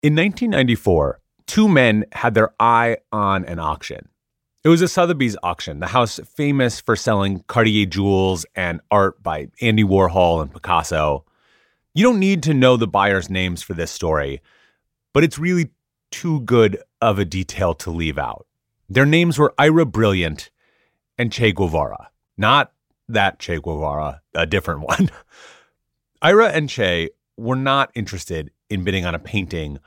In 1994, two men had their eye on an auction. It was a Sotheby's auction, the house famous for selling Cartier jewels and art by Andy Warhol and Picasso. You don't need to know the buyers' names for this story, but it's really too good of a detail to leave out. Their names were Ira Brilliant and Che Guevara. Not that Che Guevara, a different one. Ira and Che were not interested in bidding on a painting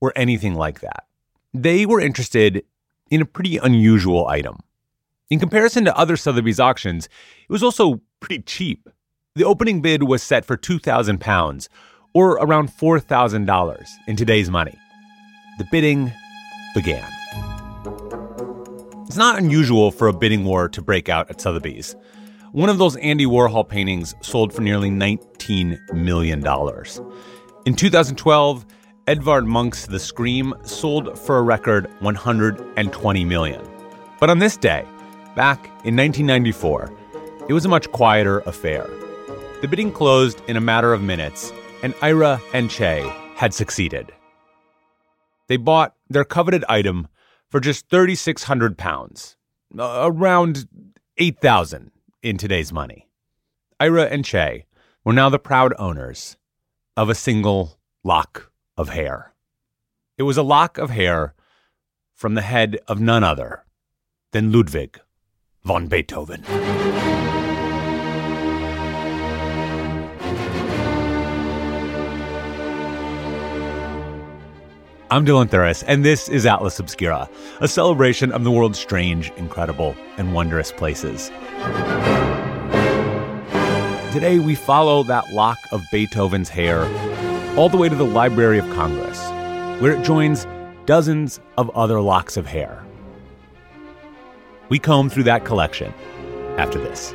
or anything like that. They were interested in a pretty unusual item. In comparison to other Sotheby's auctions, it was also pretty cheap. The opening bid was set for 2,000 pounds, or around $4,000 in today's money. The bidding began. It's not unusual for a bidding war to break out at Sotheby's. One of those Andy Warhol paintings sold for nearly $19 million. In 2012, Edvard Munch's The Scream sold for a record 120 million. But on this day, back in 1994, it was a much quieter affair. The bidding closed in a matter of minutes, and Ira and Che had succeeded. They bought their coveted item for just 3,600 pounds, uh, around 8,000 in today's money. Ira and Che were now the proud owners of a single lock of hair. It was a lock of hair from the head of none other than Ludwig von Beethoven. I'm Dylan Thuras, and this is Atlas Obscura, a celebration of the world's strange, incredible, and wondrous places. Today, we follow that lock of Beethoven's hair all the way to the Library of Congress, where it joins dozens of other locks of hair. We comb through that collection after this.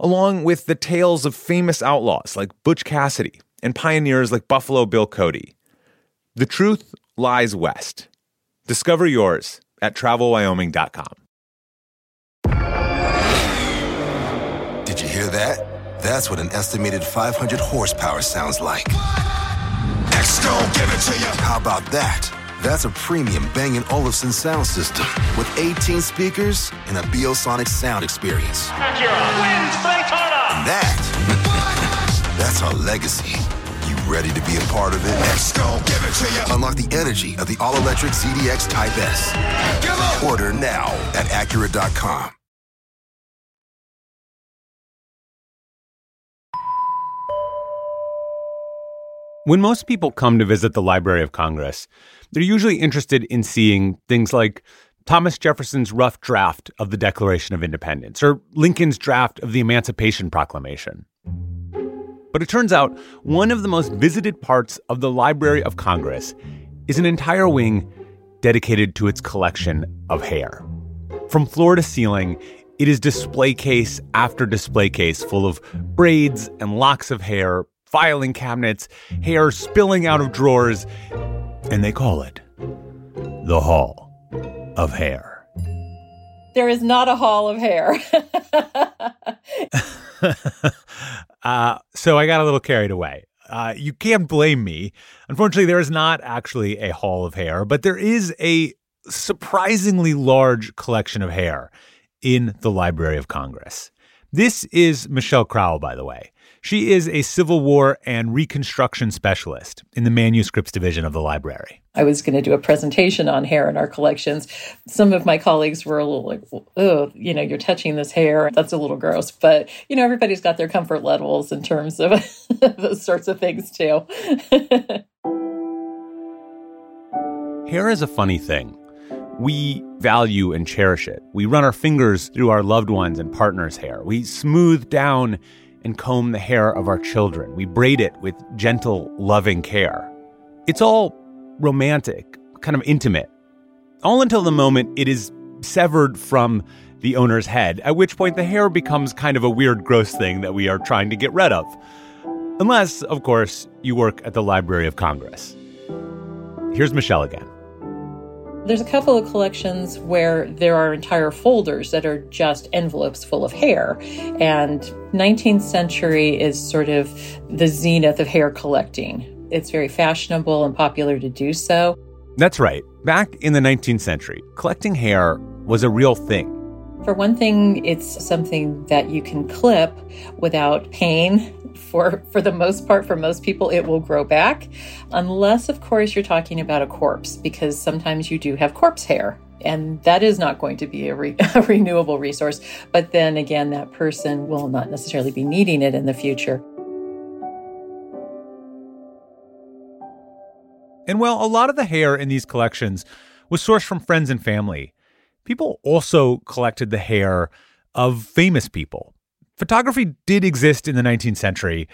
along with the tales of famous outlaws like Butch Cassidy and pioneers like Buffalo Bill Cody. The truth lies west. Discover yours at travelwyoming.com. Did you hear that? That's what an estimated 500 horsepower sounds like. Exco, give it to you. How about that? That's a premium Bang & Olufsen sound system with 18 speakers and a Biosonic sound experience. Acura wins Daytona. And that, that's our legacy. You ready to be a part of it? Let's go, give it to you. Unlock the energy of the all-electric ZDX Type S. Order now at Acura.com. When most people come to visit the Library of Congress, they're usually interested in seeing things like Thomas Jefferson's rough draft of the Declaration of Independence or Lincoln's draft of the Emancipation Proclamation. But it turns out one of the most visited parts of the Library of Congress is an entire wing dedicated to its collection of hair. From floor to ceiling, it is display case after display case full of braids and locks of hair, filing cabinets, hair spilling out of drawers, and they call it the Hall of Hair. There is not a hall of hair. uh, so I got a little carried away. Uh, you can't blame me. Unfortunately, there is not actually a hall of hair, but there is a surprisingly large collection of hair in the Library of Congress. This is Michelle Krowl, by the way. She is a Civil War and Reconstruction specialist in the manuscripts division of the library. I was going to do a presentation on hair in our collections. Some of my colleagues were a little like, oh, you know, you're touching this hair. That's a little gross. But, you know, everybody's got their comfort levels in terms of those sorts of things, too. Hair is a funny thing. We value and cherish it. We run our fingers through our loved ones and partners' hair. We smooth down and comb the hair of our children. We braid it with gentle, loving care. It's all romantic, kind of intimate, all until the moment it is severed from the owner's head, at which point the hair becomes kind of a weird, gross thing that we are trying to get rid of. Unless, of course, you work at the Library of Congress. Here's Michelle again. There's a couple of collections where there are entire folders that are just envelopes full of hair. And 19th century is sort of the zenith of hair collecting. It's very fashionable and popular to do so. That's right. Back in the 19th century, collecting hair was a real thing. For one thing, it's something that you can clip without pain. For, for the most part, for most people, it will grow back, unless, of course, you're talking about a corpse, because sometimes you do have corpse hair. And that is not going to be a, re- a renewable resource. But then again, that person will not necessarily be needing it in the future. And while a lot of the hair in these collections was sourced from friends and family, people also collected the hair of famous people. Photography did exist in the 19th century,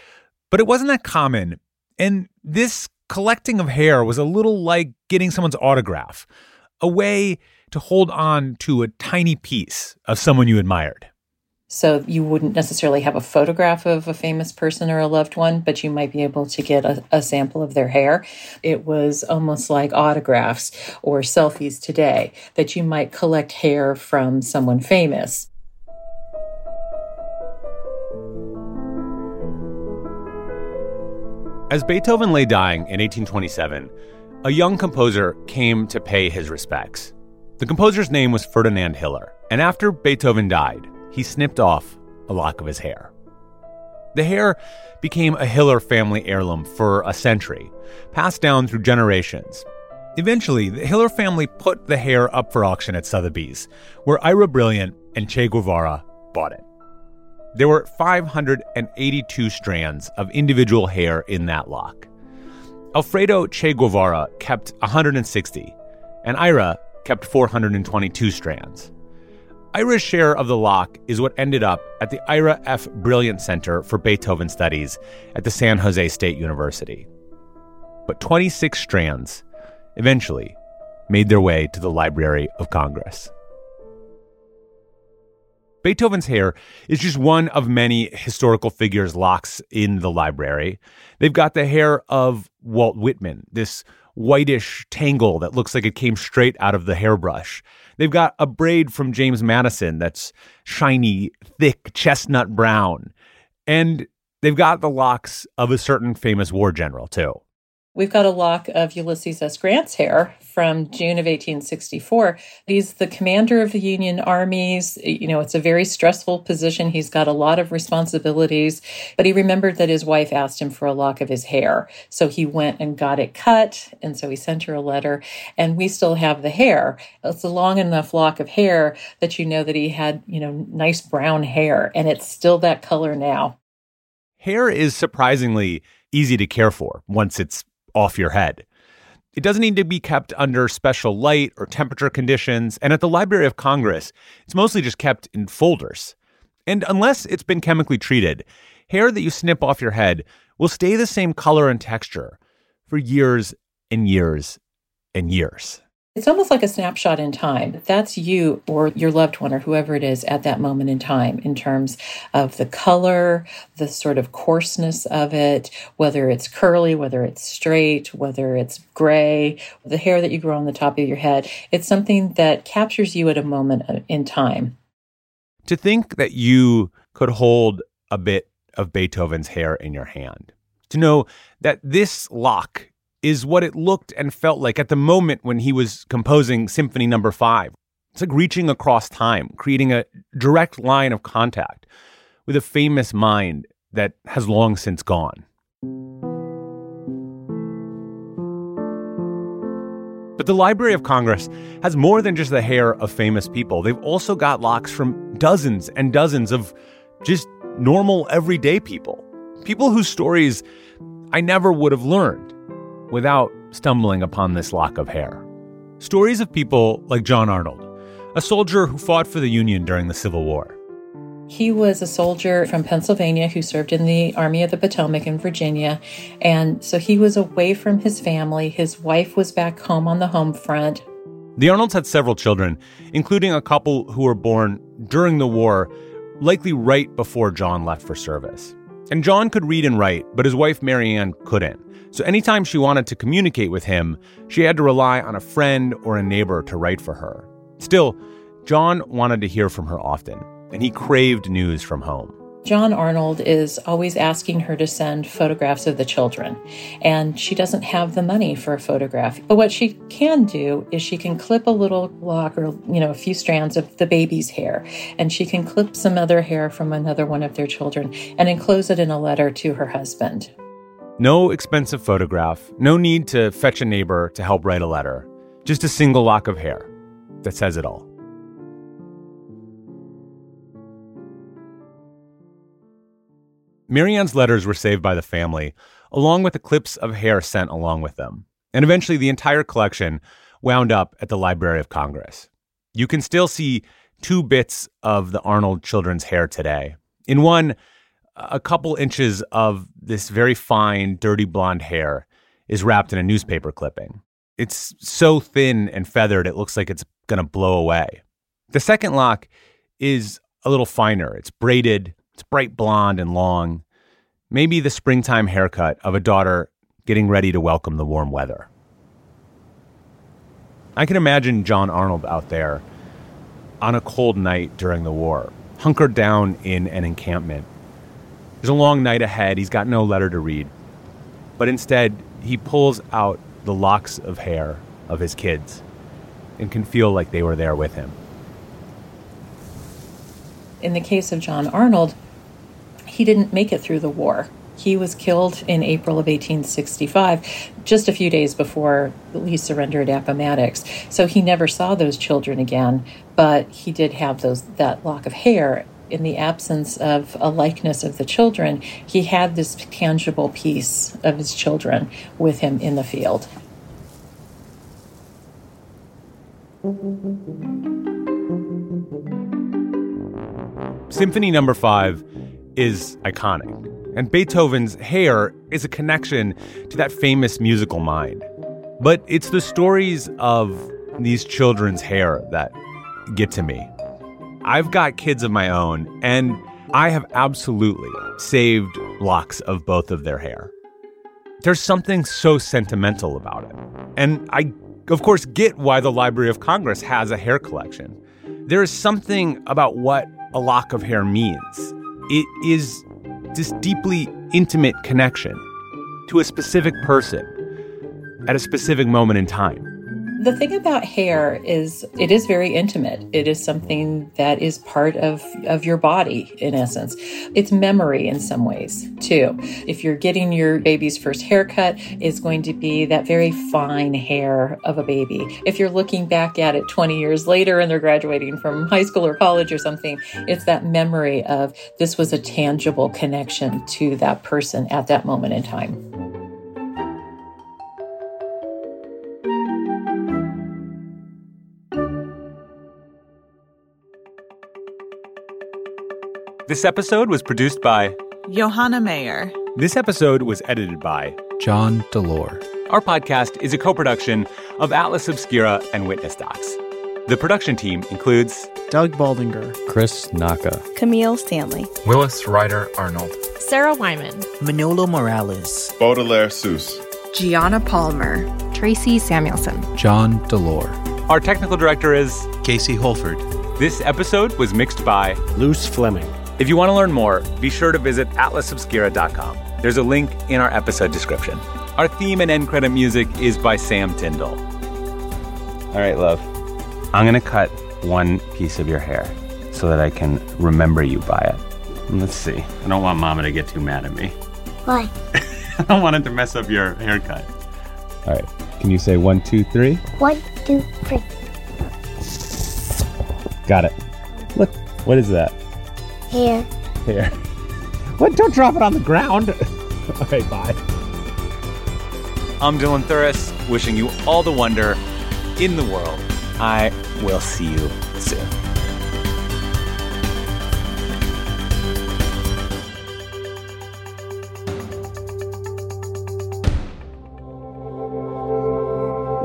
but it wasn't that common. And this collecting of hair was a little like getting someone's autograph, a way to hold on to a tiny piece of someone you admired. So you wouldn't necessarily have a photograph of a famous person or a loved one, but you might be able to get a, a, sample of their hair. It was almost like autographs or selfies today that you might collect hair from someone famous. As Beethoven lay dying in 1827, a young composer came to pay his respects. The composer's name was Ferdinand Hiller, and after Beethoven died, he snipped off a lock of his hair. The hair became a Hiller family heirloom for a century, passed down through generations. Eventually, the Hiller family put the hair up for auction at Sotheby's, where Ira Brilliant and Che Guevara bought it. There were 582 strands of individual hair in that lock. Alfredo Che Guevara kept 160, and Ira kept 422 strands. Ira's share of the lock is what ended up at the Ira F. Brilliant Center for Beethoven Studies at the San Jose State University. But 26 strands eventually made their way to the Library of Congress. Beethoven's hair is just one of many historical figures' locks in the library. They've got the hair of Walt Whitman, this whitish tangle that looks like it came straight out of the hairbrush. They've got a braid from James Madison that's shiny, thick, chestnut brown. And they've got the locks of a certain famous war general, too. We've got a lock of Ulysses S. Grant's hair from June of 1864. He's the commander of the Union armies. You know, it's a very stressful position. He's got a lot of responsibilities, but he remembered that his wife asked him for a lock of his hair. So he went and got it cut. And so he sent her a letter, and we still have the hair. It's a long enough lock of hair that you know that he had, you know, nice brown hair, and it's still that color now. Hair is surprisingly easy to care for once it's off your head. It doesn't need to be kept under special light or temperature conditions, and at the Library of Congress, it's mostly just kept in folders. And unless it's been chemically treated, hair that you snip off your head will stay the same color and texture for years and years and years. It's almost like a snapshot in time. That's you or your loved one or whoever it is at that moment in time in terms of the color, the sort of coarseness of it, whether it's curly, whether it's straight, whether it's gray, the hair that you grow on the top of your head. It's something that captures you at a moment uh, in time. To think that you could hold a bit of Beethoven's hair in your hand, to know that this lock is what it looked and felt like at the moment when he was composing Symphony Number no. 5. It's like reaching across time, creating a direct line of contact with a famous mind that has long since gone. But the Library of Congress has more than just the hair of famous people. They've also got locks from dozens and dozens of just normal, everyday people. People whose stories I never would have learned without stumbling upon this lock of hair. Stories of people like John Arnold, a soldier who fought for the Union during the Civil War. He was a soldier from Pennsylvania who served in the Army of the Potomac in Virginia. And so he was away from his family. His wife was back home on the home front. The Arnolds had several children, including a couple who were born during the war, likely right before John left for service. And John could read and write, but his wife Marianne couldn't. So anytime she wanted to communicate with him, she had to rely on a friend or a neighbor to write for her. Still, John wanted to hear from her often and he craved news from home. John Arnold is always asking her to send photographs of the children, and she doesn't have the money for a photograph. But what she can do is she can clip a little lock or, you know, a few strands of the baby's hair, and she can clip some other hair from another one of their children and enclose it in a letter to her husband. No expensive photograph, no need to fetch a neighbor to help write a letter, just a single lock of hair that says it all. Marianne's letters were saved by the family, along with the clips of hair sent along with them. And eventually, the entire collection wound up at the Library of Congress. You can still see two bits of the Arnold children's hair today. In one, a couple inches of this very fine, dirty blonde hair is wrapped in a newspaper clipping. It's so thin and feathered, it looks like it's going to blow away. The second lock is a little finer. It's braided it's bright blonde and long. Maybe the springtime haircut of a daughter getting ready to welcome the warm weather. I can imagine John Arnold out there on a cold night during the war, hunkered down in an encampment. There's a long night ahead. He's got no letter to read. But instead, he pulls out the locks of hair of his kids and can feel like they were there with him. In the case of John Arnold, he didn't make it through the war. He was killed in April of 1865, just a few days before Lee surrendered Appomattox. So he never saw those children again, but he did have those that lock of hair. In the absence of a likeness of the children, he had this tangible piece of his children with him in the field. Symphony number 5 is iconic. And Beethoven's hair is a connection to that famous musical mind. But it's the stories of these children's hair that get to me. I've got kids of my own, and I have absolutely saved locks of both of their hair. There's something so sentimental about it. And I, of course, get why the Library of Congress has a hair collection. There is something about what a lock of hair means it is this deeply intimate connection to a specific person at a specific moment in time. The thing about hair is it is very intimate. It is something that is part of, of your body, in essence. It's memory in some ways, too. If you're getting your baby's first haircut, it's going to be that very fine hair of a baby. If you're looking back at it 20 years later and they're graduating from high school or college or something, it's that memory of this was a tangible connection to that person at that moment in time. This episode was produced by Johanna Mayer. This episode was edited by John Delore. Our podcast is a co production of Atlas Obscura and Witness Docs. The production team includes Doug Baldinger, Chris Naka, Kameel Stanley, Willis Ryder Arnold, Sarah Wyman, Manolo Morales, Baudelaire Seuss, Gianna Palmer, Tracy Samuelson, John Delore. Our technical director is Casey Holford. This episode was mixed by Luce Fleming. If you want to learn more, be sure to visit atlasobscura.com. There's a link in our episode description. Our theme and end credit music is by Sam Tindall. All right, love. I'm going to cut one piece of your hair so that I can remember you by it. Let's see. I don't want mama to get too mad at me. Why? I don't want it to mess up your haircut. All right. Can you say one, two, three? One, two, three. Got it. Look, what is that? Hair. Hair. What? Don't drop it on the ground. okay, bye. I'm Dylan Thuras, wishing you all the wonder in the world. I will see you soon.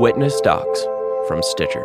Witness Docs from Stitcher.